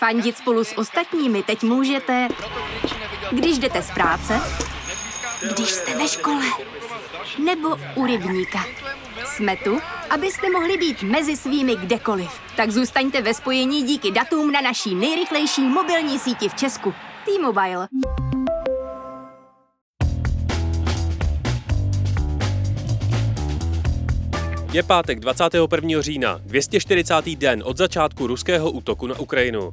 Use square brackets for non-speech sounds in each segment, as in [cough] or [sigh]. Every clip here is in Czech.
Fandit spolu s ostatními teď můžete, když jdete z práce, když jste ve škole, nebo u rybníka. Jsme tu, abyste mohli být mezi svými kdekoliv. Tak zůstaňte ve spojení díky datům na naší nejrychlejší mobilní síti v Česku. T-Mobile. Je pátek 21. října, 240. den od začátku ruského útoku na Ukrajinu.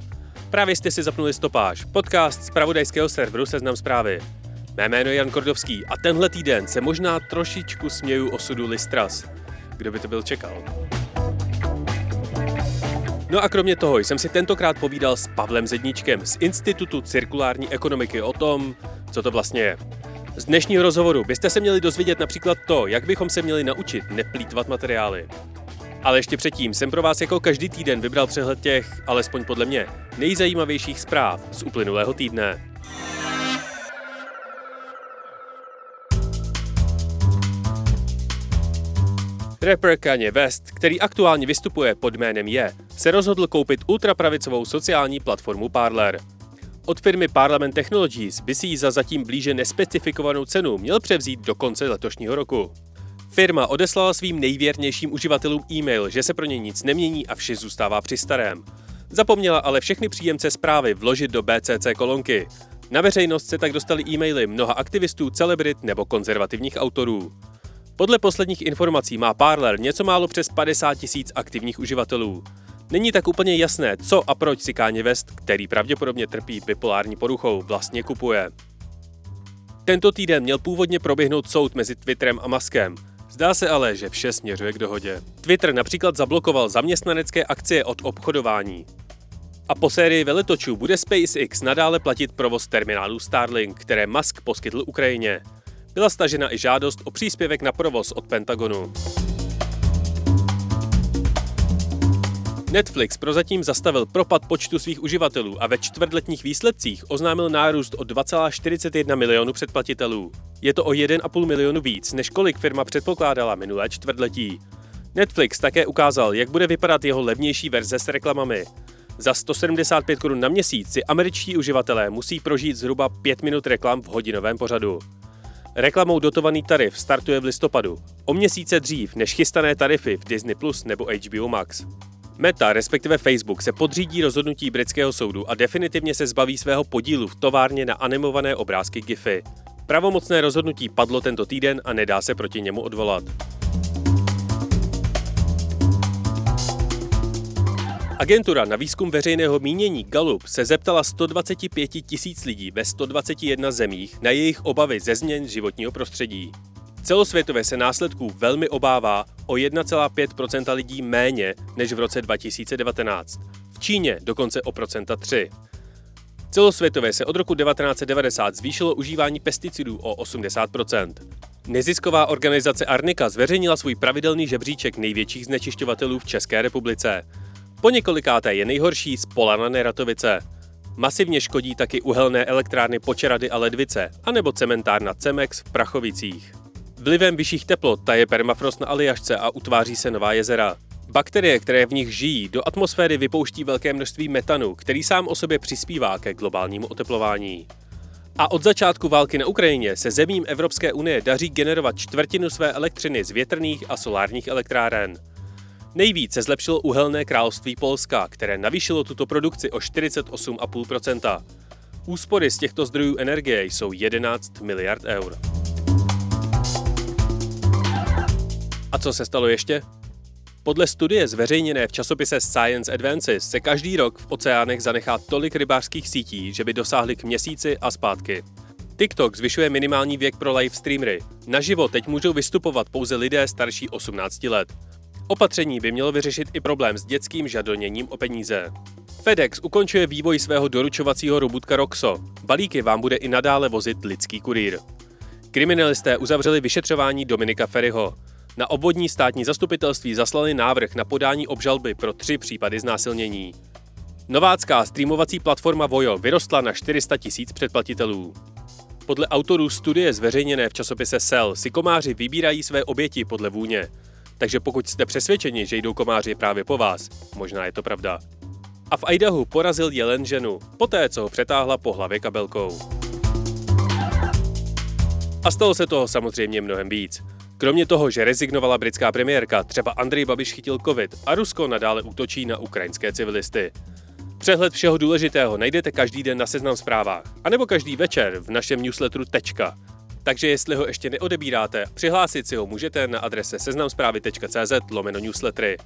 Právě jste si zapnuli stopáž, podcast z pravodajského serveru Seznam zprávy. Mé jméno je Jan Kordovský a tenhle týden se možná trošičku směju osudu Listras. Kdo by to byl čekal? No a kromě toho jsem si tentokrát povídal s Pavlem Zedníčkem z Institutu cirkulární ekonomiky o tom, co to vlastně je. Z dnešního rozhovoru byste se měli dozvědět například to, jak bychom se měli naučit neplýtvat materiály. Ale ještě předtím jsem pro vás jako každý týden vybral přehled těch, alespoň podle mě, nejzajímavějších zpráv z uplynulého týdne. Rapper Kanye West, který aktuálně vystupuje pod jménem Je, se rozhodl koupit ultrapravicovou sociální platformu Parler. Od firmy Parliament Technologies by si ji za zatím blíže nespecifikovanou cenu měl převzít do konce letošního roku. Firma odeslala svým nejvěrnějším uživatelům e-mail, že se pro ně nic nemění a vše zůstává při starém. Zapomněla ale všechny příjemce zprávy vložit do BCC kolonky. Na veřejnost se tak dostali e-maily mnoha aktivistů, celebrit nebo konzervativních autorů. Podle posledních informací má Parler něco málo přes 50 tisíc aktivních uživatelů. Není tak úplně jasné, co a proč si Kanye West, který pravděpodobně trpí bipolární poruchou, vlastně kupuje. Tento týden měl původně proběhnout soud mezi Twitterem a Maskem. Zdá se ale, že vše směřuje k dohodě. Twitter například zablokoval zaměstnanecké akcie od obchodování. A po sérii veletočů bude SpaceX nadále platit provoz terminálu Starlink, které Musk poskytl Ukrajině. Byla stažena i žádost o příspěvek na provoz od Pentagonu. Netflix prozatím zastavil propad počtu svých uživatelů a ve čtvrtletních výsledcích oznámil nárůst o 2,41 milionu předplatitelů. Je to o 1,5 milionu víc, než kolik firma předpokládala minulé čtvrtletí. Netflix také ukázal, jak bude vypadat jeho levnější verze s reklamami. Za 175 korun na měsíc si američtí uživatelé musí prožít zhruba 5 minut reklam v hodinovém pořadu. Reklamou dotovaný tarif startuje v listopadu, o měsíce dřív než chystané tarify v Disney Plus nebo HBO Max. Meta, respektive Facebook, se podřídí rozhodnutí britského soudu a definitivně se zbaví svého podílu v továrně na animované obrázky GIFy. Pravomocné rozhodnutí padlo tento týden a nedá se proti němu odvolat. Agentura na výzkum veřejného mínění Gallup se zeptala 125 tisíc lidí ve 121 zemích na jejich obavy ze změn životního prostředí. Celosvětově se následků velmi obává o 1,5% lidí méně než v roce 2019. V Číně dokonce o procenta 3. Celosvětově se od roku 1990 zvýšilo užívání pesticidů o 80% Nezisková organizace Arnika zveřejnila svůj pravidelný žebříček největších znečišťovatelů v České republice. Po několikáté je nejhorší spola na Neratovice. Masivně škodí taky uhelné elektrárny Počerady a Ledvice, anebo cementárna Cemex v Prachovicích. Vlivem vyšších teplot taje permafrost na Aljašce a utváří se nová jezera. Bakterie, které v nich žijí, do atmosféry vypouští velké množství metanu, který sám o sobě přispívá ke globálnímu oteplování. A od začátku války na Ukrajině se zemím Evropské unie daří generovat čtvrtinu své elektřiny z větrných a solárních elektráren. Nejvíce zlepšilo uhelné království Polska, které navýšilo tuto produkci o 48,5%. Úspory z těchto zdrojů energie jsou 11 miliard eur. A co se stalo ještě? Podle studie zveřejněné v časopise Science Advances se každý rok v oceánech zanechá tolik rybářských sítí, že by dosáhly k měsíci a zpátky. TikTok zvyšuje minimální věk pro live streamery. Naživo teď můžou vystupovat pouze lidé starší 18 let. Opatření by mělo vyřešit i problém s dětským žadoněním o peníze. FedEx ukončuje vývoj svého doručovacího robotka Roxo. Balíky vám bude i nadále vozit lidský kurýr. Kriminalisté uzavřeli vyšetřování Dominika Ferryho. Na obvodní státní zastupitelství zaslali návrh na podání obžalby pro tři případy znásilnění. Novácká streamovací platforma Vojo vyrostla na 400 tisíc předplatitelů. Podle autorů studie zveřejněné v časopise Cell si komáři vybírají své oběti podle vůně. Takže pokud jste přesvědčeni, že jdou komáři právě po vás, možná je to pravda. A v Idahu porazil jelen ženu, poté co ho přetáhla po hlavě kabelkou. A stalo se toho samozřejmě mnohem víc. Kromě toho, že rezignovala britská premiérka, třeba Andrej Babiš chytil covid a Rusko nadále útočí na ukrajinské civilisty. Přehled všeho důležitého najdete každý den na Seznam zprávách, anebo každý večer v našem newsletteru Tečka. Takže jestli ho ještě neodebíráte, přihlásit si ho můžete na adrese seznamzprávy.cz lomeno newslettery.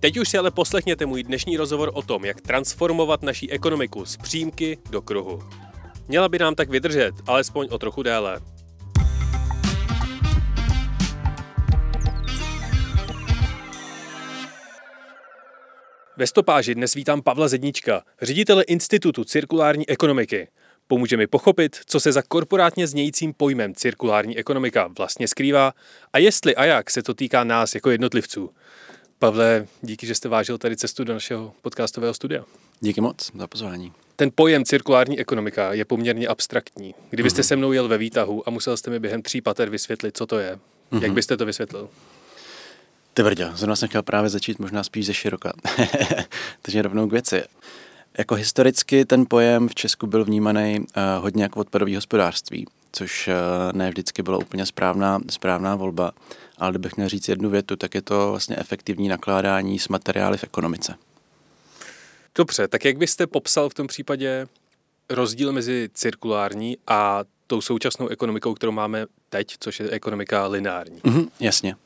Teď už si ale poslechněte můj dnešní rozhovor o tom, jak transformovat naší ekonomiku z přímky do kruhu. Měla by nám tak vydržet, alespoň o trochu déle. Ve stopáži dnes vítám Pavla Zednička, ředitele Institutu cirkulární ekonomiky. Pomůže mi pochopit, co se za korporátně znějícím pojmem cirkulární ekonomika vlastně skrývá a jestli a jak se to týká nás jako jednotlivců. Pavle, díky, že jste vážil tady cestu do našeho podcastového studia. Díky moc za pozvání. Ten pojem cirkulární ekonomika je poměrně abstraktní. Kdybyste mm-hmm. se mnou jel ve výtahu a musel jste mi během tří pater vysvětlit, co to je, mm-hmm. jak byste to vysvětlil? Ty vrdě, zrovna jsem chtěl právě začít možná spíš ze široka. [laughs] Takže rovnou k věci. Jako historicky ten pojem v Česku byl vnímaný uh, hodně jako odpadový hospodářství, což uh, ne vždycky byla úplně správná, správná volba. Ale kdybych měl říct jednu větu, tak je to vlastně efektivní nakládání s materiály v ekonomice. Dobře, tak jak byste popsal v tom případě rozdíl mezi cirkulární a tou současnou ekonomikou, kterou máme teď, což je ekonomika lineární? Mm-hmm, jasně.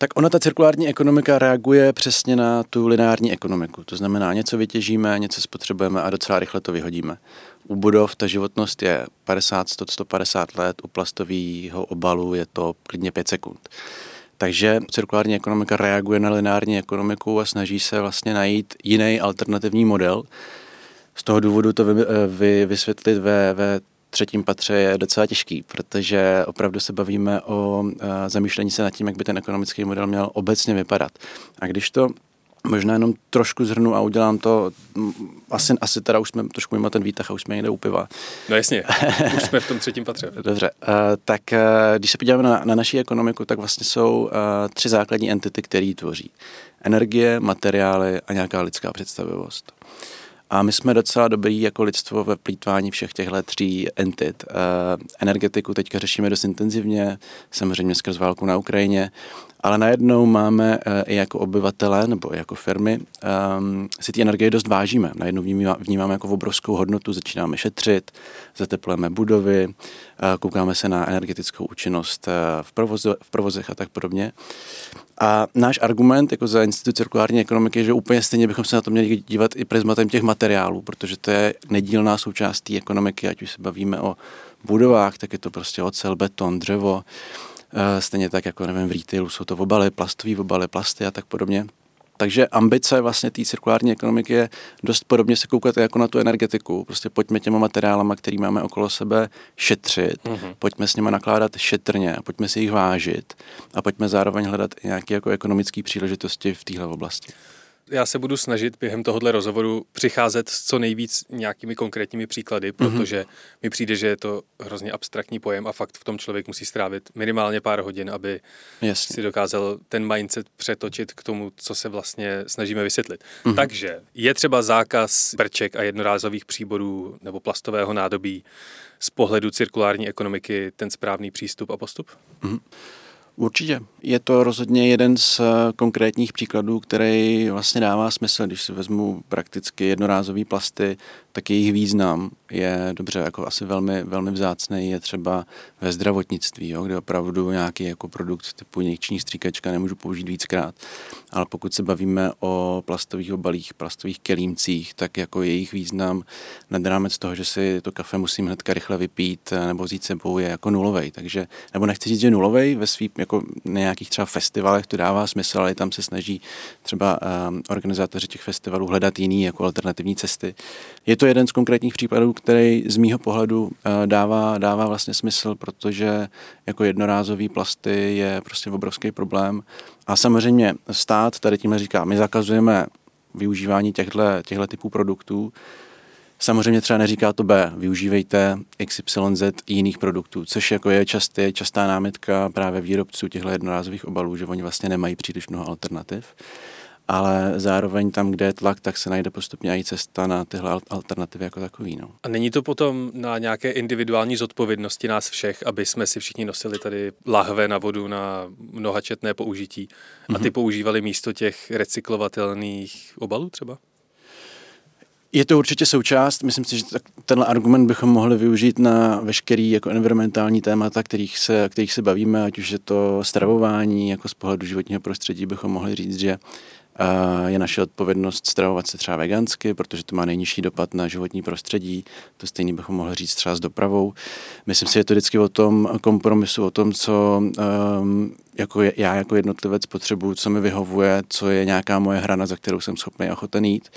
Tak ona, ta cirkulární ekonomika, reaguje přesně na tu lineární ekonomiku. To znamená, něco vytěžíme, něco spotřebujeme a docela rychle to vyhodíme. U budov ta životnost je 50, 100, 150 let, u plastového obalu je to klidně 5 sekund. Takže cirkulární ekonomika reaguje na lineární ekonomiku a snaží se vlastně najít jiný alternativní model. Z toho důvodu to vy, vy, vysvětlit ve, ve třetím patře je docela těžký, protože opravdu se bavíme o zamýšlení se nad tím, jak by ten ekonomický model měl obecně vypadat. A když to možná jenom trošku zhrnu a udělám to, asi, asi teda už jsme trošku mimo ten výtah a už jsme někde u piva. No jasně, [laughs] už jsme v tom třetím patře. Dobře, uh, tak uh, když se podíváme na, na naší ekonomiku, tak vlastně jsou uh, tři základní entity, které ji tvoří. Energie, materiály a nějaká lidská představivost. A my jsme docela dobrý jako lidstvo ve plítvání všech těchto tří entit. Uh, energetiku teďka řešíme dost intenzivně, samozřejmě skrz válku na Ukrajině, ale najednou máme uh, i jako obyvatele nebo jako firmy um, si ty energie dost vážíme. Najednou vnímáme, jako obrovskou hodnotu, začínáme šetřit, zateplujeme budovy, koukáme se na energetickou účinnost v, provoze, v provozech a tak podobně. A náš argument jako za Institut cirkulární ekonomiky je, že úplně stejně bychom se na to měli dívat i prismatem těch materiálů, protože to je nedílná součást té ekonomiky, ať už se bavíme o budovách, tak je to prostě ocel, beton, dřevo, eh, stejně tak jako nevím, v retailu jsou to obaly, plastové obaly, plasty a tak podobně. Takže ambice vlastně té cirkulární ekonomiky je dost podobně se koukat jako na tu energetiku. Prostě pojďme těma materiálama, který máme okolo sebe, šetřit, mm-hmm. pojďme s nimi nakládat šetrně, pojďme si jich vážit a pojďme zároveň hledat nějaké jako ekonomické příležitosti v téhle oblasti já se budu snažit během tohohle rozhovoru přicházet s co nejvíc nějakými konkrétními příklady, mhm. protože mm-hmm. mi přijde, že je to hrozně abstraktní pojem a fakt v tom člověk musí strávit minimálně pár hodin, aby Jasně. si dokázal ten mindset přetočit k tomu, co se vlastně snažíme vysvětlit. Mm-hmm. Takže je třeba zákaz brček a jednorázových příborů nebo plastového nádobí z pohledu cirkulární ekonomiky ten správný přístup a postup? Mm-hmm. Určitě. Je to rozhodně jeden z eh, konkrétních příkladů, který vlastně dává smysl. Když si vezmu prakticky jednorázové plasty, tak jejich význam je dobře, jako asi velmi, velmi vzácný, je třeba ve zdravotnictví, jo, kde opravdu nějaký jako produkt typu injekční stříkačka nemůžu použít víckrát. Ale pokud se bavíme o plastových obalích, plastových kelímcích, tak jako jejich význam nad rámec toho, že si to kafe musím hnedka rychle vypít nebo vzít sebou, je jako nulový. Takže, nebo nechci říct, že nulový ve svým jako nějakých třeba festivalech to dává smysl, ale tam se snaží třeba um, organizátoři těch festivalů hledat jiný jako alternativní cesty. Je to jeden z konkrétních případů, který z mýho pohledu uh, dává, dává vlastně smysl, protože jako jednorázový plasty je prostě obrovský problém. A samozřejmě stát tady tímhle říká, my zakazujeme využívání těchto, těchto typů produktů, Samozřejmě třeba neříká to B, využívejte XYZ jiných produktů, což jako je častý, častá námitka právě výrobců těchto jednorázových obalů, že oni vlastně nemají příliš mnoho alternativ. Ale zároveň tam, kde je tlak, tak se najde postupně i cesta na tyhle alternativy jako takový. No. A není to potom na nějaké individuální zodpovědnosti nás všech, aby jsme si všichni nosili tady lahve na vodu na mnohačetné použití a ty mm-hmm. používali místo těch recyklovatelných obalů třeba? Je to určitě součást. Myslím si, že tenhle argument bychom mohli využít na veškerý jako environmentální témata, kterých se, kterých se bavíme, ať už je to stravování, jako z pohledu životního prostředí bychom mohli říct, že je naše odpovědnost stravovat se třeba vegansky, protože to má nejnižší dopad na životní prostředí. To stejný bychom mohli říct třeba s dopravou. Myslím si, že je to vždycky o tom kompromisu, o tom, co um, jako já jako jednotlivec potřebuju, co mi vyhovuje, co je nějaká moje hrana, za kterou jsem schopný a ochoten jít.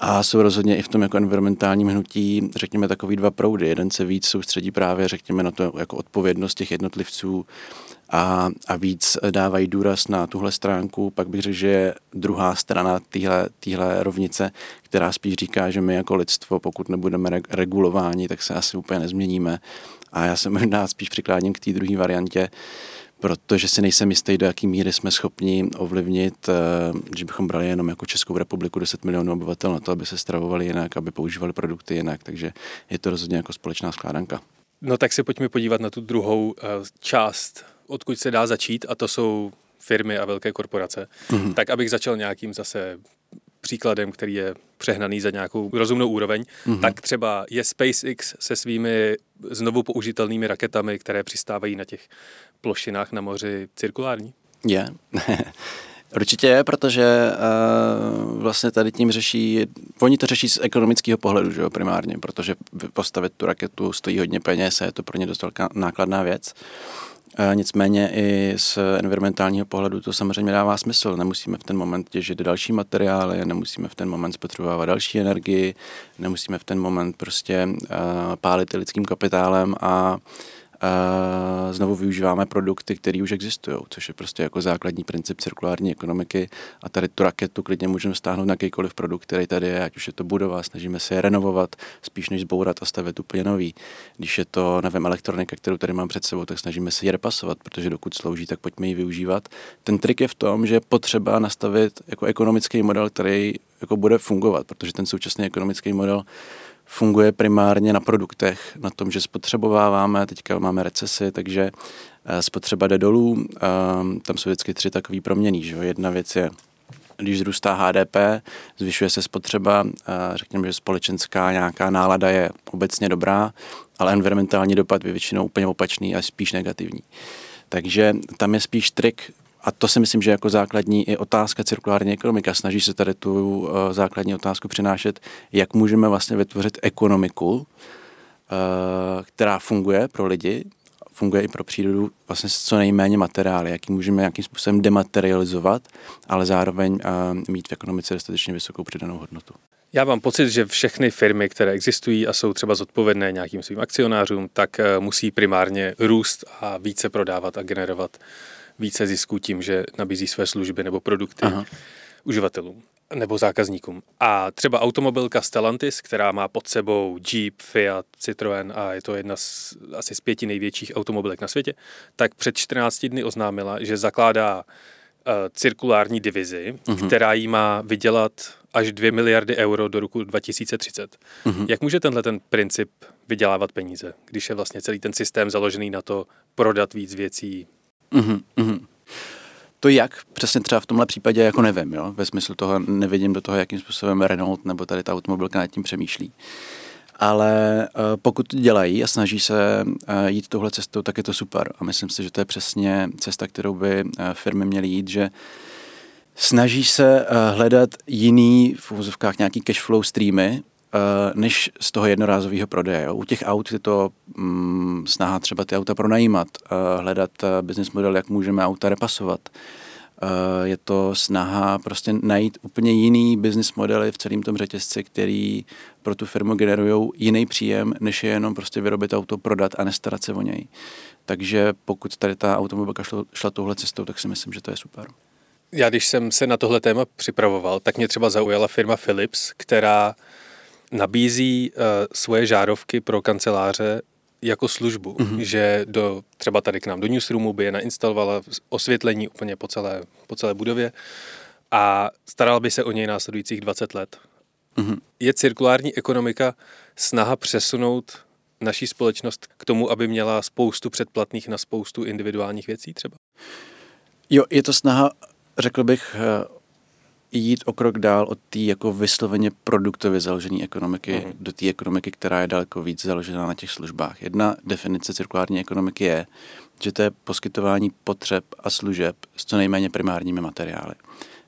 A jsou rozhodně i v tom jako environmentálním hnutí, řekněme, takový dva proudy. Jeden se víc soustředí právě, řekněme, na to jako odpovědnost těch jednotlivců a, a víc dávají důraz na tuhle stránku. Pak bych řekl, že je druhá strana téhle rovnice, která spíš říká, že my jako lidstvo, pokud nebudeme regulováni, tak se asi úplně nezměníme. A já se možná spíš přikláním k té druhé variantě, protože si nejsem jistý, do jaký míry jsme schopni ovlivnit, že bychom brali jenom jako Českou republiku 10 milionů obyvatel na to, aby se stravovali jinak, aby používali produkty jinak, takže je to rozhodně jako společná skládanka. No tak se pojďme podívat na tu druhou eh, část, odkud se dá začít a to jsou firmy a velké korporace. Mm-hmm. Tak abych začal nějakým zase příkladem, který je přehnaný za nějakou rozumnou úroveň, mm-hmm. tak třeba je SpaceX se svými znovu použitelnými raketami, které přistávají na těch plošinách na moři cirkulární? Je. [laughs] Určitě je, protože uh, vlastně tady tím řeší, oni to řeší z ekonomického pohledu, že jo, primárně, protože postavit tu raketu stojí hodně peněz a je to pro ně dost velká nákladná věc. Nicméně i z environmentálního pohledu to samozřejmě dává smysl. Nemusíme v ten moment těžit další materiály, nemusíme v ten moment spotřebovávat další energii, nemusíme v ten moment prostě uh, pálit lidským kapitálem a uh, znovu využíváme produkty, které už existují, což je prostě jako základní princip cirkulární ekonomiky a tady tu raketu klidně můžeme stáhnout na jakýkoliv produkt, který tady je, ať už je to budova, snažíme se je renovovat, spíš než zbourat a stavět úplně nový. Když je to, nevím, elektronika, kterou tady mám před sebou, tak snažíme se ji repasovat, protože dokud slouží, tak pojďme ji využívat. Ten trik je v tom, že potřeba nastavit jako ekonomický model, který jako bude fungovat, protože ten současný ekonomický model funguje primárně na produktech, na tom, že spotřebováváme, teďka máme recesi, takže eh, spotřeba jde dolů, tam jsou vždycky tři takové proměny. Že? Jedna věc je, když zrůstá HDP, zvyšuje se spotřeba, řekněme, že společenská nějaká nálada je obecně dobrá, ale environmentální dopad je většinou úplně opačný a spíš negativní. Takže tam je spíš trik a to si myslím, že jako základní i otázka cirkulární ekonomika. Snaží se tady tu uh, základní otázku přinášet, jak můžeme vlastně vytvořit ekonomiku, uh, která funguje pro lidi, funguje i pro přírodu vlastně s co nejméně materiály, jaký můžeme nějakým způsobem dematerializovat, ale zároveň uh, mít v ekonomice dostatečně vysokou přidanou hodnotu. Já mám pocit, že všechny firmy, které existují a jsou třeba zodpovědné nějakým svým akcionářům, tak musí primárně růst a více prodávat a generovat více zisku tím, že nabízí své služby nebo produkty Aha. uživatelům nebo zákazníkům. A třeba automobilka Stellantis, která má pod sebou Jeep, Fiat, Citroën a je to jedna z asi z pěti největších automobilek na světě, tak před 14 dny oznámila, že zakládá uh, cirkulární divizi, uh-huh. která jí má vydělat až 2 miliardy euro do roku 2030. Uh-huh. Jak může tenhle ten princip vydělávat peníze, když je vlastně celý ten systém založený na to prodat víc věcí Mm-hmm, mm-hmm. To jak, přesně třeba v tomhle případě, jako nevím, jo? ve smyslu toho nevidím do toho, jakým způsobem Renault nebo tady ta automobilka nad tím přemýšlí. Ale uh, pokud dělají a snaží se uh, jít touhle cestou, tak je to super. A myslím si, že to je přesně cesta, kterou by uh, firmy měly jít, že snaží se hledat jiný, v úvozovkách nějaký cash flow streamy, než z toho jednorázového prodeje. Jo. U těch aut je to mm, snaha třeba ty auta pronajímat, uh, hledat uh, business model, jak můžeme auta repasovat. Je to snaha prostě najít úplně jiný business modely v celém tom řetězci, který pro tu firmu generují jiný příjem, než je jenom prostě vyrobit auto, prodat a nestarat se o něj. Takže pokud tady ta automobilka šla, šla touhle cestou, tak si myslím, že to je super. Já když jsem se na tohle téma připravoval, tak mě třeba zaujala firma Philips, která nabízí uh, svoje žárovky pro kanceláře jako službu, mm-hmm. že do, třeba tady k nám do newsroomu by je nainstalovala osvětlení úplně po celé, po celé budově a staral by se o něj následujících 20 let. Mm-hmm. Je cirkulární ekonomika snaha přesunout naší společnost k tomu, aby měla spoustu předplatných na spoustu individuálních věcí třeba? Jo, je to snaha, řekl bych, eh, jít o krok dál od té jako vysloveně produktově založené ekonomiky mm. do té ekonomiky, která je daleko víc založená na těch službách. Jedna definice cirkulární ekonomiky je, že to je poskytování potřeb a služeb s co nejméně primárními materiály.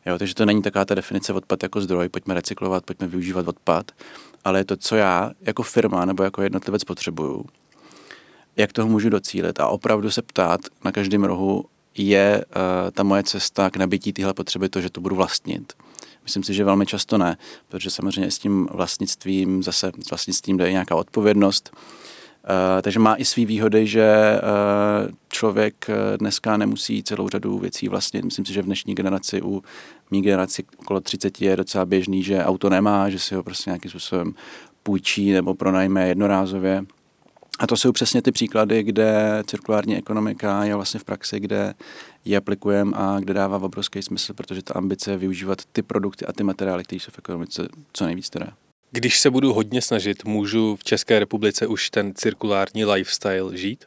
Jo, takže to není taková ta definice odpad jako zdroj, pojďme recyklovat, pojďme využívat odpad, ale je to, co já jako firma nebo jako jednotlivec potřebuju, jak toho můžu docílit a opravdu se ptát na každém rohu, je uh, ta moje cesta k nabití téhle potřeby to, že to budu vlastnit. Myslím si, že velmi často ne, protože samozřejmě s tím vlastnictvím, zase s vlastnictvím jde nějaká odpovědnost, Uh, takže má i své výhody, že uh, člověk dneska nemusí celou řadu věcí vlastnit. Myslím si, že v dnešní generaci, u mý generaci okolo 30 je docela běžný, že auto nemá, že si ho prostě nějakým způsobem půjčí nebo pronajme jednorázově. A to jsou přesně ty příklady, kde cirkulární ekonomika je vlastně v praxi, kde ji aplikujeme a kde dává obrovský smysl, protože ta ambice je využívat ty produkty a ty materiály, které jsou v ekonomice co nejvíc teda. Když se budu hodně snažit, můžu v České republice už ten cirkulární lifestyle žít?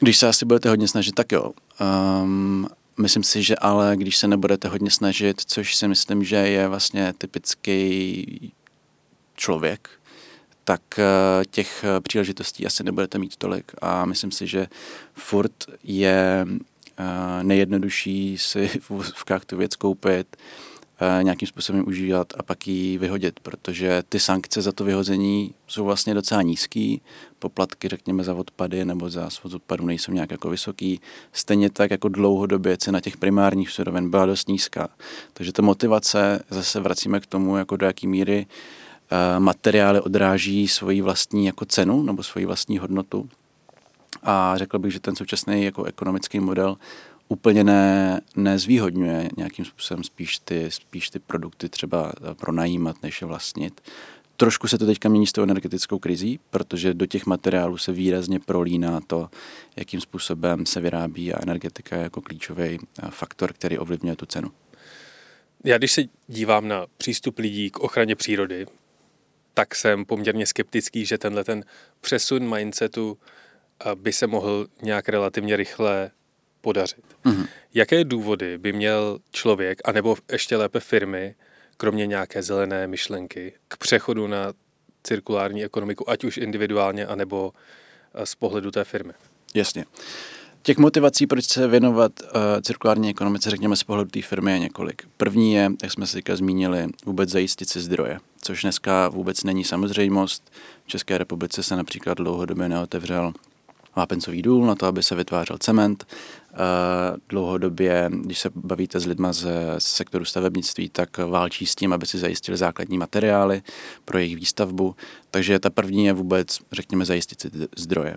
Když se asi budete hodně snažit, tak jo. Um, myslím si, že ale když se nebudete hodně snažit, což si myslím, že je vlastně typický člověk, tak eh, těch eh, příležitostí asi nebudete mít tolik. A myslím si, že furt je eh, nejjednodušší si [laughs] v tu věc koupit, nějakým způsobem užívat a pak ji vyhodit, protože ty sankce za to vyhození jsou vlastně docela nízký, poplatky řekněme za odpady nebo za svoz odpadů nejsou nějak jako vysoký, stejně tak jako dlouhodobě cena těch primárních surovin byla dost nízká. Takže ta motivace, zase vracíme k tomu, jako do jaký míry uh, materiály odráží svoji vlastní jako cenu nebo svoji vlastní hodnotu. A řekl bych, že ten současný jako ekonomický model úplně ne, nezvýhodňuje nějakým způsobem spíš ty, spíš ty produkty třeba eh, pronajímat, než je vlastnit. Trošku se to teďka mění s tou energetickou krizí, protože do těch materiálů se výrazně prolíná to, jakým způsobem se vyrábí a energetika je jako klíčový eh, faktor, který ovlivňuje tu cenu. Já když se dívám na přístup lidí k ochraně přírody, tak jsem poměrně skeptický, že tenhle ten přesun mindsetu eh, by se mohl nějak relativně rychle podařit. Mm-hmm. Jaké důvody by měl člověk, anebo ještě lépe firmy, kromě nějaké zelené myšlenky, k přechodu na cirkulární ekonomiku, ať už individuálně, anebo eh, z pohledu té firmy? Jasně. Těch motivací, proč se věnovat uh, cirkulární ekonomice, řekněme z pohledu té firmy, je několik. První je, jak jsme si zmínili, vůbec zajistit si zdroje, což dneska vůbec není samozřejmost. V České republice se například dlouhodobě neotevřel vápencový důl na to, aby se vytvářel cement. Uh, dlouhodobě, když se bavíte s lidma z, sektoru stavebnictví, tak válčí s tím, aby si zajistili základní materiály pro jejich výstavbu. Takže ta první je vůbec, řekněme, zajistit si zdroje.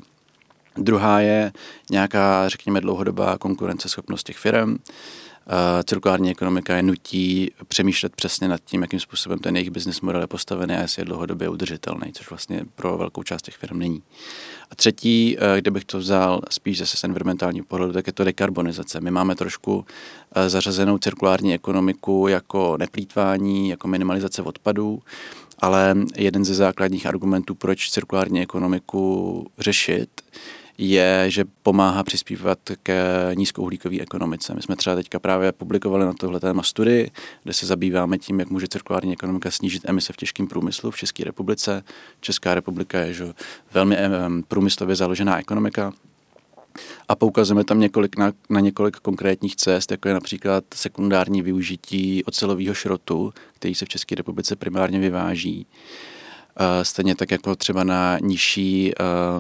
Druhá je nějaká, řekněme, dlouhodobá konkurenceschopnost těch firm. Cirkulární ekonomika je nutí přemýšlet přesně nad tím, jakým způsobem ten jejich business model je postavený a jestli je dlouhodobě udržitelný, což vlastně pro velkou část těch firm není. A třetí, eh, kde bych to vzal spíš zase z environmentálního pohledu, tak je to dekarbonizace. My máme trošku eh, zařazenou cirkulární ekonomiku jako neplýtvání, jako minimalizace odpadů, ale jeden ze základních argumentů, proč cirkulární ekonomiku řešit, je, že pomáhá přispívat k nízkouhlíkové ekonomice. My jsme třeba teďka právě publikovali na tohle téma studii, kde se zabýváme tím, jak může cirkulární ekonomika snížit emise v těžkém průmyslu v České republice. Česká republika je že, velmi průmyslově založená ekonomika. A poukazujeme tam několik na, na několik konkrétních cest, jako je například sekundární využití ocelového šrotu, který se v České republice primárně vyváží. Stejně tak jako třeba na nižší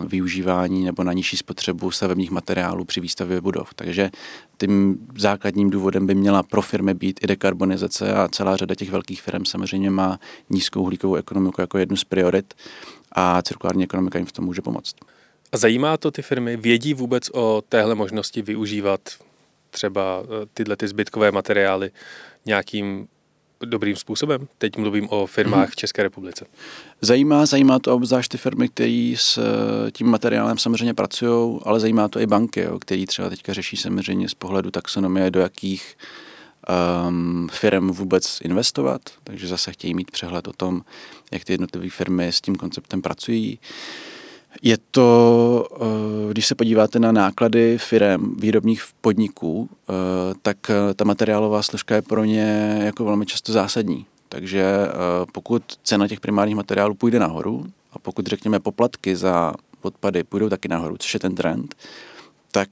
využívání nebo na nižší spotřebu stavebních materiálů při výstavbě budov. Takže tím základním důvodem by měla pro firmy být i dekarbonizace a celá řada těch velkých firm samozřejmě má nízkou uhlíkovou ekonomiku jako jednu z priorit a cirkulární ekonomika jim v tom může pomoct. A zajímá to ty firmy? Vědí vůbec o téhle možnosti využívat třeba e, tyhle ty zbytkové materiály nějakým dobrým způsobem? Teď mluvím o firmách v České republice. Zajímá, zajímá to obzvlášť ty firmy, které s eh, tím materiálem samozřejmě pracují, ale zajímá to i banky, jo, který třeba teďka řeší samozřejmě z pohledu taxonomie, do jakých um, firm vůbec investovat, takže zase chtějí mít přehled o tom, jak ty jednotlivé firmy s tím konceptem pracují. Je to, uh, když se podíváte na náklady firm, výrobních podniků, uh, tak uh, ta materiálová složka je pro ně jako velmi často zásadní. Takže pokud cena těch primárních materiálů půjde nahoru a pokud řekněme poplatky za odpady půjdou taky nahoru, což je ten trend, tak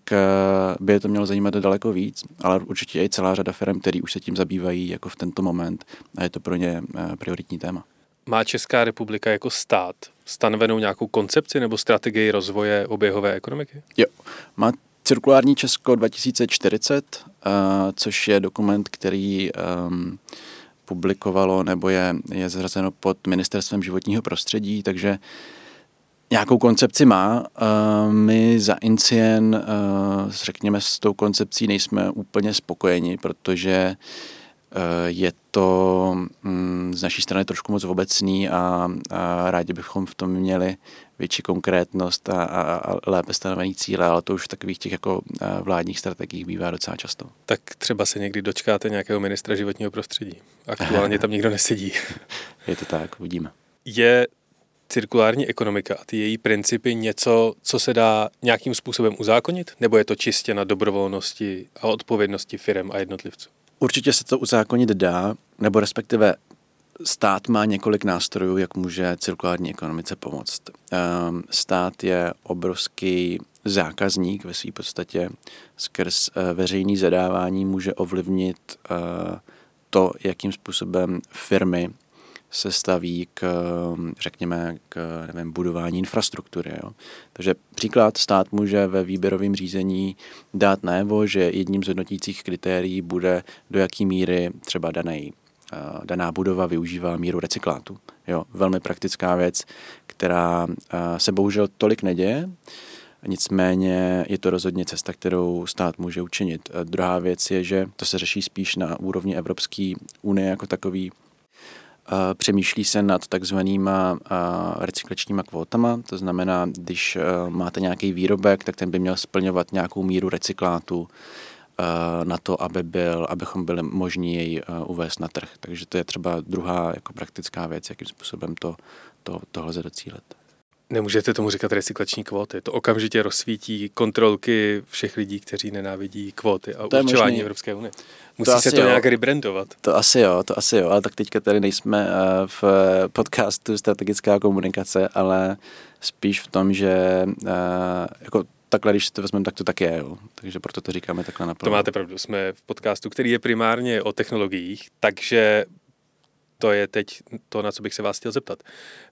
by je to mělo zajímat daleko víc, ale určitě i celá řada firm, které už se tím zabývají jako v tento moment a je to pro ně prioritní téma. Má Česká republika jako stát stanovenou nějakou koncepci nebo strategii rozvoje oběhové ekonomiky? Jo, má Cirkulární Česko 2040, uh, což je dokument, který um, publikovalo nebo je, je zrazeno pod Ministerstvem životního prostředí, takže nějakou koncepci má. Uh, my za Incien, uh, řekněme, s tou koncepcí nejsme úplně spokojeni, protože uh, Eh, je to mm, z naší strany trošku moc obecný a, a rádi bychom v tom měli větší konkrétnost a, a, a lépe stanovený cíle, ale to už v takových těch jako eh, vládních strategiích bývá docela často. Tak třeba se někdy dočkáte nějakého ministra životního prostředí. Aktuálně tam nikdo nesedí. [laughs] Je to tak, uvidíme. Je cirkulární ekonomika a ty její principy něco, co se dá nějakým způsobem uzákonit? Nebo je to čistě na dobrovolnosti a odpovědnosti firm a jednotlivců? Určitě se to uzákonit dá, nebo respektive stát má několik nástrojů, jak může cirkulární ekonomice pomoct. Ehm, stát je obrovský zákazník ve své podstatě. Skrz eh, veřejný zadávání může ovlivnit eh, to, jakým způsobem firmy se staví k, řekněme, k nevím, budování infrastruktury. Jo. Takže příklad, stát může ve výběrovém řízení dát najevo, že jedním z hodnotících kritérií bude, do jaký míry třeba daný, daná budova využívá míru recyklátu. Jo, velmi praktická věc, která se bohužel tolik neděje, Nicméně je to rozhodně cesta, kterou stát může učinit. A druhá věc je, že to se řeší spíš na úrovni Evropské unie jako takový Přemýšlí se nad takzvanýma recyklačníma kvótama, to znamená, když máte nějaký výrobek, tak ten by měl splňovat nějakou míru recyklátu na to, aby byl, abychom byli možní jej uvést na trh. Takže to je třeba druhá jako praktická věc, jakým způsobem to, to, to lze docílit. Nemůžete tomu říkat recyklační kvóty. To okamžitě rozsvítí kontrolky všech lidí, kteří nenávidí kvóty a to určování Evropské unie. Musí to se to jo. nějak rebrandovat. To asi jo, to asi jo, ale tak teďka tady nejsme eh, v podcastu strategická komunikace, ale spíš v tom, že eh, jako takhle, když to vezmeme, tak to tak je, jo. Takže proto to říkáme takhle naplno. To máte pravdu, jsme v podcastu, který je primárně o technologiích, takže to je teď to, na co bych se vás chtěl zeptat.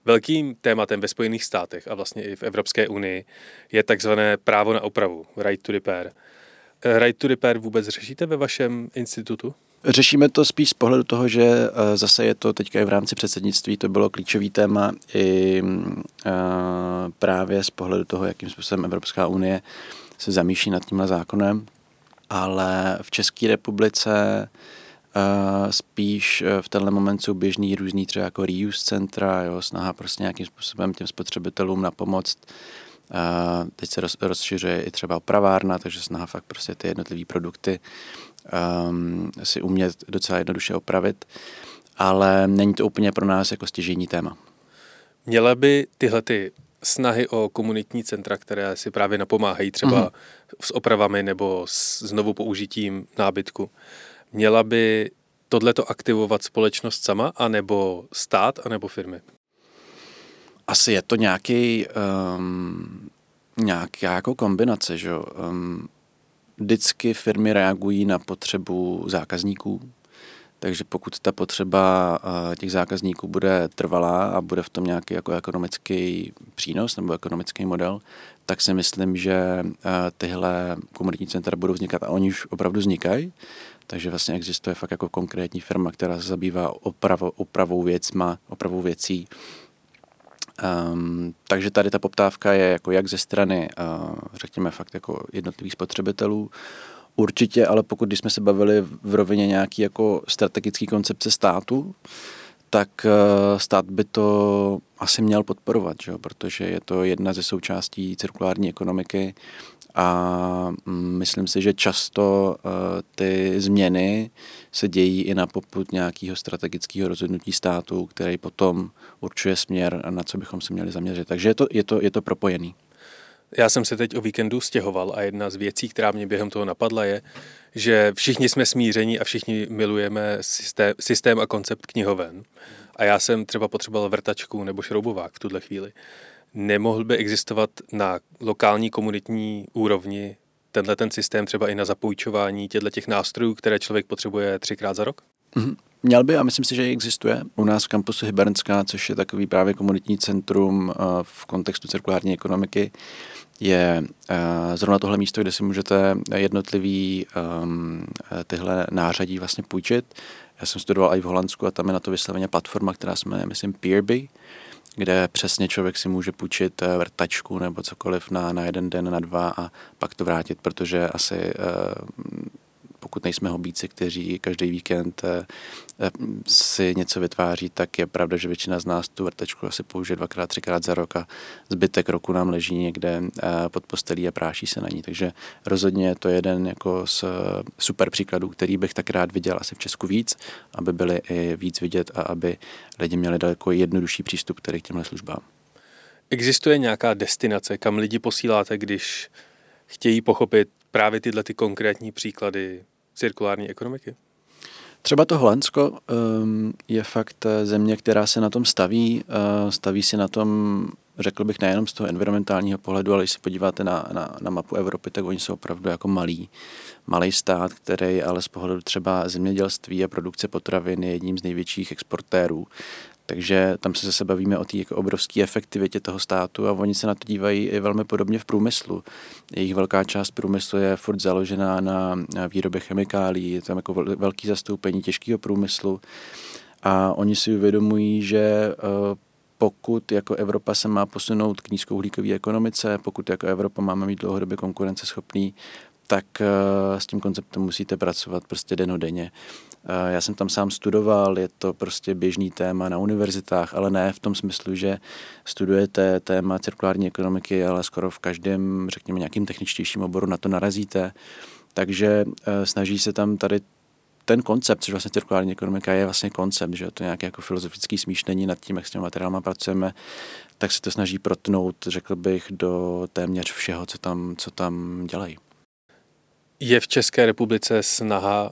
Velkým tématem ve Spojených státech a vlastně i v Evropské unii je takzvané právo na opravu, right to repair. Eh, right to repair vůbec řešíte ve vašem institutu? Řešíme to spíš z pohledu toho, že eh, zase je to teďka i v rámci předsednictví, to bylo klíčový téma i eh, právě z pohledu toho, jakým způsobem Evropská unie se zamýšlí nad tímhle zákonem, ale v České republice spíš v tenhle moment jsou běžný různý třeba jako reuse centra, jo, snaha prostě nějakým způsobem těm spotřebitelům na pomoc. Teď se rozšiřuje i třeba opravárna, takže snaha fakt prostě ty jednotlivé produkty um, si umět docela jednoduše opravit, ale není to úplně pro nás jako stěžení téma. Měla by tyhle ty snahy o komunitní centra, které si právě napomáhají třeba mm-hmm. s opravami nebo s znovu použitím nábytku, Měla by tohleto aktivovat společnost sama, anebo stát, anebo firmy? Asi je to nějaký, um, nějaká jako kombinace, že um, vždycky firmy reagují na potřebu zákazníků, takže pokud ta potřeba uh, těch zákazníků bude trvalá a bude v tom nějaký jako ekonomický přínos nebo ekonomický model, tak si myslím, že uh, tyhle komunitní centra budou vznikat a oni už opravdu vznikají. Takže vlastně existuje fakt jako konkrétní firma, která se zabývá opravou, opravou věcma, opravou věcí. Um, takže tady ta poptávka je jako jak ze strany, uh, řekněme, fakt jako jednotlivých spotřebitelů, Určitě, ale pokud když jsme se bavili v rovině nějaký jako strategický koncepce státu, tak uh, stát by to asi měl podporovat, že? protože je to jedna ze součástí cirkulární ekonomiky a mm, myslím si, že často uh, ty změny se dějí i na poput nějakého strategického rozhodnutí státu, který potom určuje směr, na co bychom se měli zaměřit. Takže je to, je to, je to propojený. Já jsem se teď o víkendu stěhoval a jedna z věcí, která mě během toho napadla, je, že všichni jsme smíření a všichni milujeme systém, systém a koncept knihoven. A já jsem třeba potřeboval vrtačku nebo šroubovák v tuhle chvíli. Nemohl by existovat na lokální komunitní úrovni tenhle ten systém třeba i na zapůjčování těchto těch nástrojů, které člověk potřebuje třikrát za rok? Mm-hmm. Měl by a myslím si, že existuje. U nás v kampusu Hybernská, což je takový právě komunitní centrum eh, v kontextu cirkulární ekonomiky, je eh, zrovna tohle místo, kde si můžete jednotlivý um, tyhle nářadí vlastně půjčit. Já jsem studoval i v Holandsku a tam je na to vysloveně platforma, která se jmenuje, myslím, Peerby, kde přesně člověk si může půjčit eh, vrtačku nebo cokoliv na, na jeden den, na dva a pak to vrátit, protože asi uh, pokud nejsme hobíci, kteří každý víkend eh, eh, si něco vytváří, tak je pravda, že většina z nás tu vrtečku asi použije dvakrát, třikrát za rok a zbytek roku nám leží někde eh, pod postelí a práší se na ní. Takže rozhodně to je jeden jako z super příkladů, který bych tak rád viděl asi v Česku víc, aby byly i víc vidět a aby lidi měli daleko jednodušší přístup k těmhle službám. Existuje nějaká destinace, kam lidi posíláte, když chtějí pochopit právě tyhle ty konkrétní příklady cirkulární ekonomiky? Třeba to Holandsko um, je fakt eh, země, která se na tom staví. Uh, staví si na tom, řekl bych, nejenom z toho environmentálního pohledu, ale když se podíváte na, na, na mapu Evropy, tak oni jsou opravdu jako malý, malý stát, který ale z pohledu třeba zemědělství a produkce potravin je jedním z největších exportérů. Takže tam se zase bavíme o té jako obrovské efektivitě toho státu a oni se na to dívají i velmi podobně v průmyslu. Jejich velká část průmyslu je furt založená na výrobě chemikálií, je tam jako velký zastoupení těžkého průmyslu a oni si uvědomují, že eh, pokud jako Evropa se má posunout k nízkouhlíkové ekonomice, pokud jako Evropa máme mít dlouhodobě konkurenceschopný tak eh, s tím konceptem musíte pracovat prostě denodenně. Eh, já jsem tam sám studoval, je to prostě běžný téma na univerzitách, ale ne v tom smyslu, že studujete téma cirkulární ekonomiky, ale skoro v každém, řekněme, nějakým techničtějším oboru na to narazíte. Takže eh, snaží se tam tady ten koncept, což vlastně cirkulární ekonomika je vlastně koncept, že to nějaké jako filozofický smýšlení nad tím, jak s těmi materiálama pracujeme, tak se to snaží protnout, řekl bych, do téměř všeho, co tam, co tam dělají. Je v České republice snaha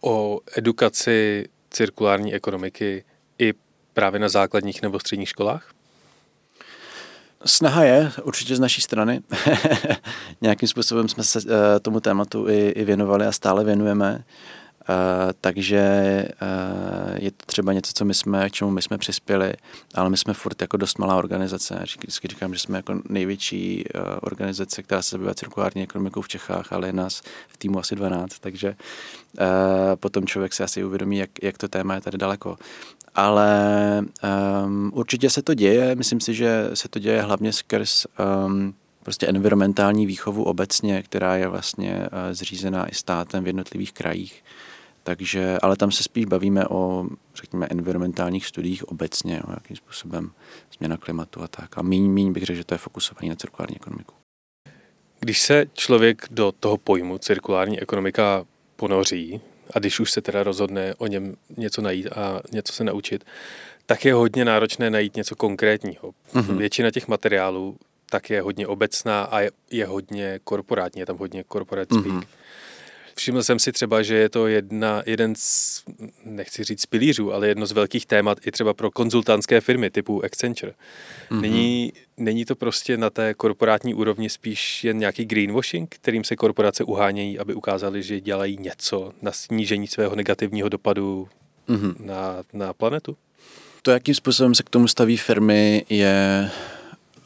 o edukaci cirkulární ekonomiky i právě na základních nebo středních školách? Snaha je určitě z naší strany. [laughs] Nějakým způsobem jsme se eh, tomu tématu i, i věnovali a stále věnujeme. Takže uh, je to třeba něco, co my jsme, k čemu my jsme přispěli, ale my jsme furt jako dost malá organizace. Vždycky říkám, že jsme jako největší uh, organizace, která se zabývá cirkulární ekonomikou v Čechách, ale je nás v týmu asi 12, takže potom člověk si asi uvědomí, jak, jak to téma je tady daleko. Ale um, určitě se to děje, myslím si, že se to děje hlavně skrz um, prostě environmentální výchovu obecně, která je vlastně zřízená i státem v jednotlivých krajích. Takže, ale tam se spíš bavíme o, řekněme, environmentálních studiích obecně, o jakým způsobem změna klimatu a tak. A míň, míň bych řekl, že to je fokusovaný na cirkulární ekonomiku. Když se člověk do toho pojmu cirkulární ekonomika ponoří a když už se teda rozhodne o něm něco najít a něco se naučit, tak je hodně náročné najít něco konkrétního. Mm-hmm. Většina těch materiálů tak je hodně obecná a je, je hodně korporátní, je tam hodně speak. Mm-hmm. Všiml jsem si třeba, že je to jedna, jeden z, nechci říct pilířů, ale jedno z velkých témat i třeba pro konzultantské firmy typu Accenture. Mm-hmm. Není, není to prostě na té korporátní úrovni spíš jen nějaký greenwashing, kterým se korporace uhánějí, aby ukázali, že dělají něco na snížení svého negativního dopadu mm-hmm. na, na planetu? To, jakým způsobem se k tomu staví firmy, je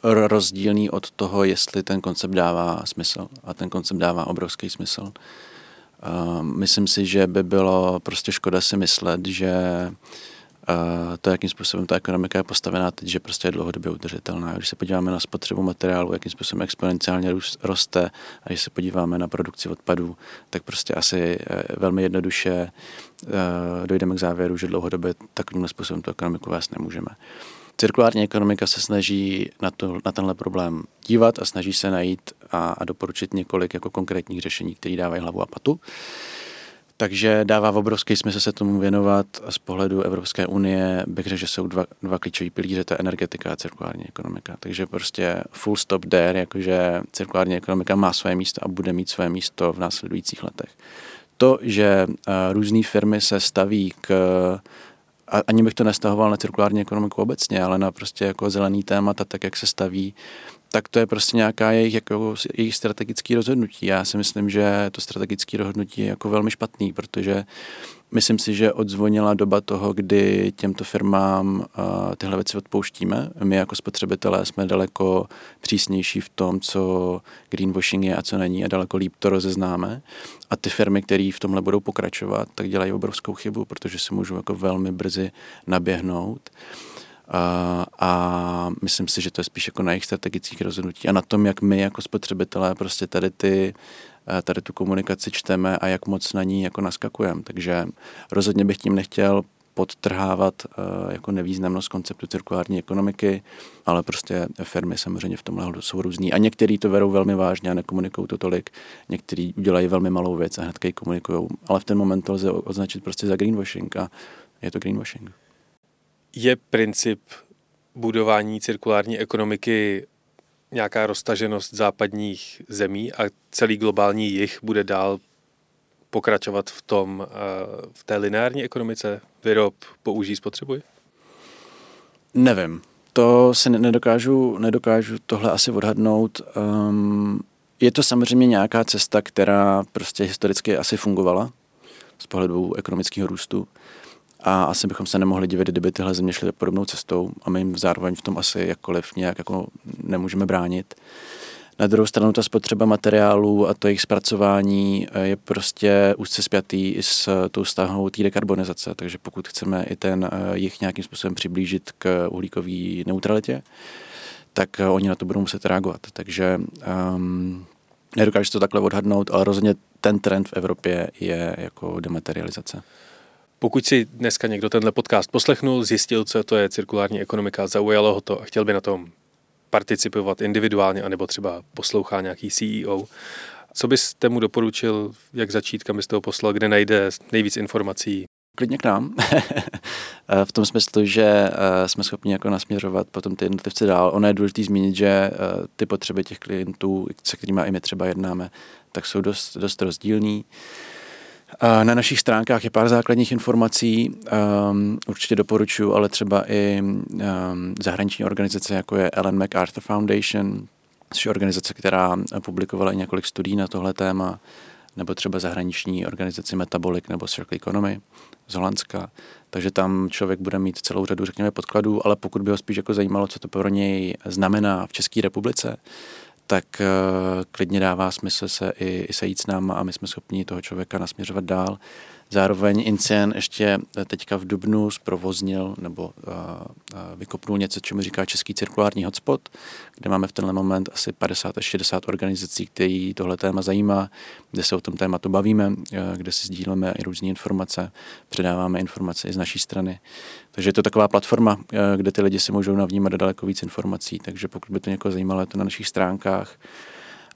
rozdílný od toho, jestli ten koncept dává smysl. A ten koncept dává obrovský smysl. Myslím si, že by bylo prostě škoda si myslet, že to, jakým způsobem ta ekonomika je postavená teď, že prostě je dlouhodobě udržitelná. Když se podíváme na spotřebu materiálu, jakým způsobem exponenciálně roste, a když se podíváme na produkci odpadů, tak prostě asi e, velmi jednoduše e, dojdeme k závěru, že dlouhodobě takovým způsobem tu ekonomiku vést nemůžeme. Cirkulární ekonomika se snaží na, to, na tenhle problém dívat a snaží se najít a, a doporučit několik jako konkrétních řešení, které dávají hlavu a patu. Takže dává obrovský smysl se tomu věnovat a z pohledu Evropské unie bych řekl, že jsou dva, dva klíčové pilíře, to je energetika a cirkulární ekonomika. Takže prostě full stop there, jakože cirkulární ekonomika má své místo a bude mít své místo v následujících letech. To, že různé firmy se staví k a ani bych to nestahoval na cirkulární ekonomiku obecně, ale na prostě jako zelený témata, tak jak se staví tak to je prostě nějaká jejich, jako, jejich strategické rozhodnutí. Já si myslím, že to strategické rozhodnutí je jako velmi špatný, protože myslím si, že odzvonila doba toho, kdy těmto firmám uh, tyhle věci odpouštíme. My jako spotřebitelé jsme daleko přísnější v tom, co greenwashing je a co není a daleko líp to rozeznáme. A ty firmy, které v tomhle budou pokračovat, tak dělají obrovskou chybu, protože se můžou jako velmi brzy naběhnout. A, a myslím si, že to je spíš jako na jejich strategických rozhodnutí a na tom, jak my jako spotřebitelé prostě tady ty tady tu komunikaci čteme a jak moc na ní jako naskakujeme. Takže rozhodně bych tím nechtěl podtrhávat jako nevýznamnost konceptu cirkulární ekonomiky, ale prostě firmy samozřejmě v tomhle jsou různý. A některý to verou velmi vážně a nekomunikují to tolik. Některý udělají velmi malou věc a hnedka ji komunikují. Ale v ten moment to lze označit prostě za greenwashing a je to greenwashing. Je princip budování cirkulární ekonomiky nějaká roztaženost západních zemí a celý globální jich bude dál pokračovat v tom, eh, v té lineární ekonomice? Vyrob, použij, spotřebuj? Nevím. To si nedokážu, nedokážu tohle asi odhadnout. Um, je to samozřejmě nějaká cesta, která prostě historicky asi fungovala z pohledu ekonomického růstu. A asi bychom se nemohli divit, kdyby tyhle země šly podobnou cestou a my jim zároveň v tom asi jakkoliv nějak jako nemůžeme bránit. Na druhou stranu ta spotřeba materiálů a to jejich zpracování eh, je prostě úzce spjatý s tou stáhou té dekarbonizace, takže pokud chceme i ten eh, jich nějakým způsobem přiblížit k uhlíkové neutralitě, tak eh, oni na to budou muset reagovat. Takže um, nedokážu to takhle odhadnout, ale rozhodně ten trend v Evropě je jako dematerializace. Pokud si dneska někdo tenhle podcast poslechnul, zjistil, co to je cirkulární ekonomika, zaujalo ho to a chtěl by na tom participovat individuálně, anebo třeba poslouchá nějaký CEO, co byste mu doporučil, jak začít, kam byste ho poslal, kde najde nejvíc informací? Klidně k nám. [laughs] v tom smyslu, že eh, jsme schopni jako nasměřovat potom ty jednotlivce dál. Ono je důležité zmínit, že eh, ty potřeby těch klientů, se kterými i my třeba jednáme, tak jsou dost, dost rozdílný. Na našich stránkách je pár základních informací, um, určitě doporučuji, ale třeba i um, zahraniční organizace, jako je Ellen MacArthur Foundation, což je organizace, která publikovala i několik studií na tohle téma, nebo třeba zahraniční organizaci Metabolic nebo Circle Economy z Holandska. Takže tam člověk bude mít celou řadu, řekněme, podkladů, ale pokud by ho spíš jako zajímalo, co to pro něj znamená v České republice, tak uh, klidně dává smysl se i, i sejít s náma a my jsme schopni toho člověka nasměřovat dál. Zároveň Incien ještě teďka v Dubnu zprovoznil nebo uh, uh, vykopnul něco, čemu říká Český cirkulární hotspot, kde máme v tenhle moment asi 50 až 60 organizací, který tohle téma zajímá, kde se o tom tématu bavíme, kde si sdílíme i různé informace, předáváme informace i z naší strany. Takže je to taková platforma, kde ty lidi si můžou navnímat daleko víc informací, takže pokud by to někoho zajímalo, je to na našich stránkách.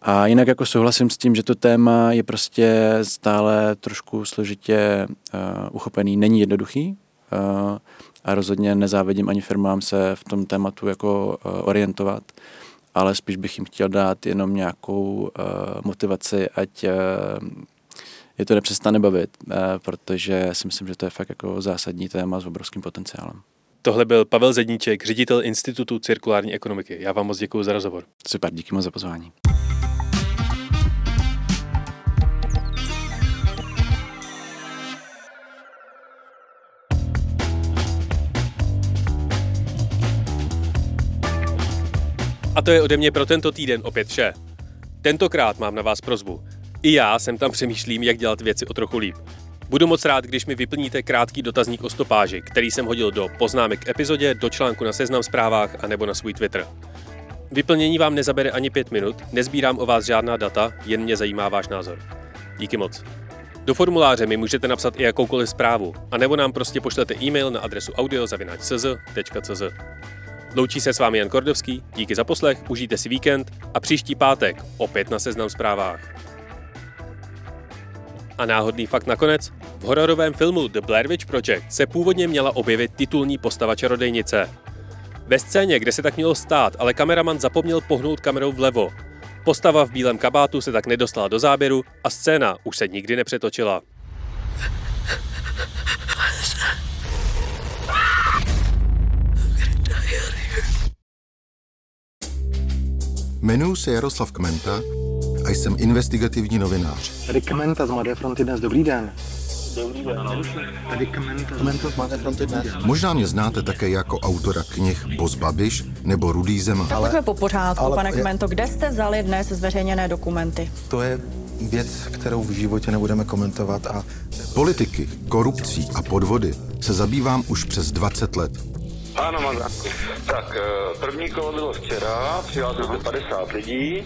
A jinak jako souhlasím s tím, že to téma je prostě stále trošku složitě uh, uchopený, není jednoduchý uh, a rozhodně nezávidím ani firmám se v tom tématu jako uh, orientovat, ale spíš bych jim chtěl dát jenom nějakou uh, motivaci, ať uh, je to nepřestane bavit, uh, protože si myslím, že to je fakt jako zásadní téma s obrovským potenciálem. Tohle byl Pavel Zedníček, ředitel Institutu cirkulární ekonomiky. Já vám moc děkuji za rozhovor. Super, díky moc za pozvání. A to je ode mě pro tento týden opět vše. Tentokrát mám na vás prozbu. I já jsem tam přemýšlím, jak dělat věci o trochu líp. Budu moc rád, když mi vyplníte krátký dotazník o stopáži, který jsem hodil do poznámek k epizodě, do článku na seznam zprávách a nebo na svůj Twitter. Vyplnění vám nezabere ani pět minut, nezbírám o vás žádná data, jen mě zajímá váš názor. Díky moc. Do formuláře mi můžete napsat i jakoukoliv zprávu, anebo nám prostě pošlete e-mail na adresu audiozavináčcz.cz. Loučí se s vámi Jan Kordovský, díky za poslech, užijte si víkend a příští pátek opět na Seznam zprávách. A náhodný fakt nakonec, v hororovém filmu The Blair Witch Project se původně měla objevit titulní postava čarodejnice. Ve scéně, kde se tak mělo stát, ale kameraman zapomněl pohnout kamerou vlevo. Postava v bílém kabátu se tak nedostala do záběru a scéna už se nikdy nepřetočila. Jmenuji se Jaroslav Kmenta a jsem investigativní novinář. Tady Kmenta z Mladé fronty dnes, dobrý den. Tady Kmenta z Mladé fronty dnes. Možná mě znáte také jako autora knih Boz Babiš nebo Rudý Zema. Ale, Pojďme po pořádku, ale, pane Kmento. Kde jste vzali dnes zveřejněné dokumenty? To je věc, kterou v životě nebudeme komentovat. A... Politiky, korupcí a podvody se zabývám už přes 20 let. Ano, mám Tak, eh, první kolo bylo včera, přihlásilo se 50 lidí.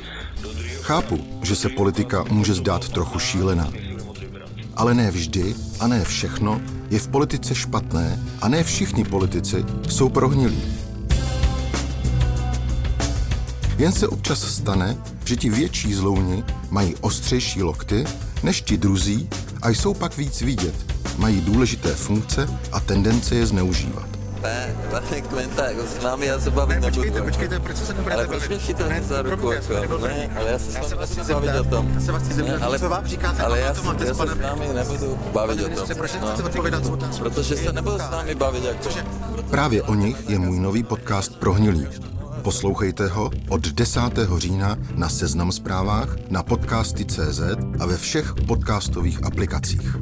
Chápu, že se politika může zdát trochu šílená. Ale ne vždy a ne všechno je v politice špatné a ne všichni politici jsou prohnilí. Jen se občas stane, že ti větší zlouni mají ostřejší lokty než ti druzí a jsou pak víc vidět, mají důležité funkce a tendence je zneužívat. Ne, pane Kmenta, jako s námi já se bavit ne, počkejte, počkejte, proč se nebudete Ale proč mě chytáte za ruku? Jako, ne, ale já se s vámi nechci bavit o tom. Já se vás chci zeptat, ale, co vám říkáte, ale já, to máte já s se s námi nebudu bavit o tom. Proč nechcete odpovědat tu otázku? Protože se nebudu s námi bavit jako... Právě o nich je můj nový podcast Prohnilí. Poslouchejte ho od 10. října na Seznam zprávách, na podcasty.cz a ve všech podcastových aplikacích.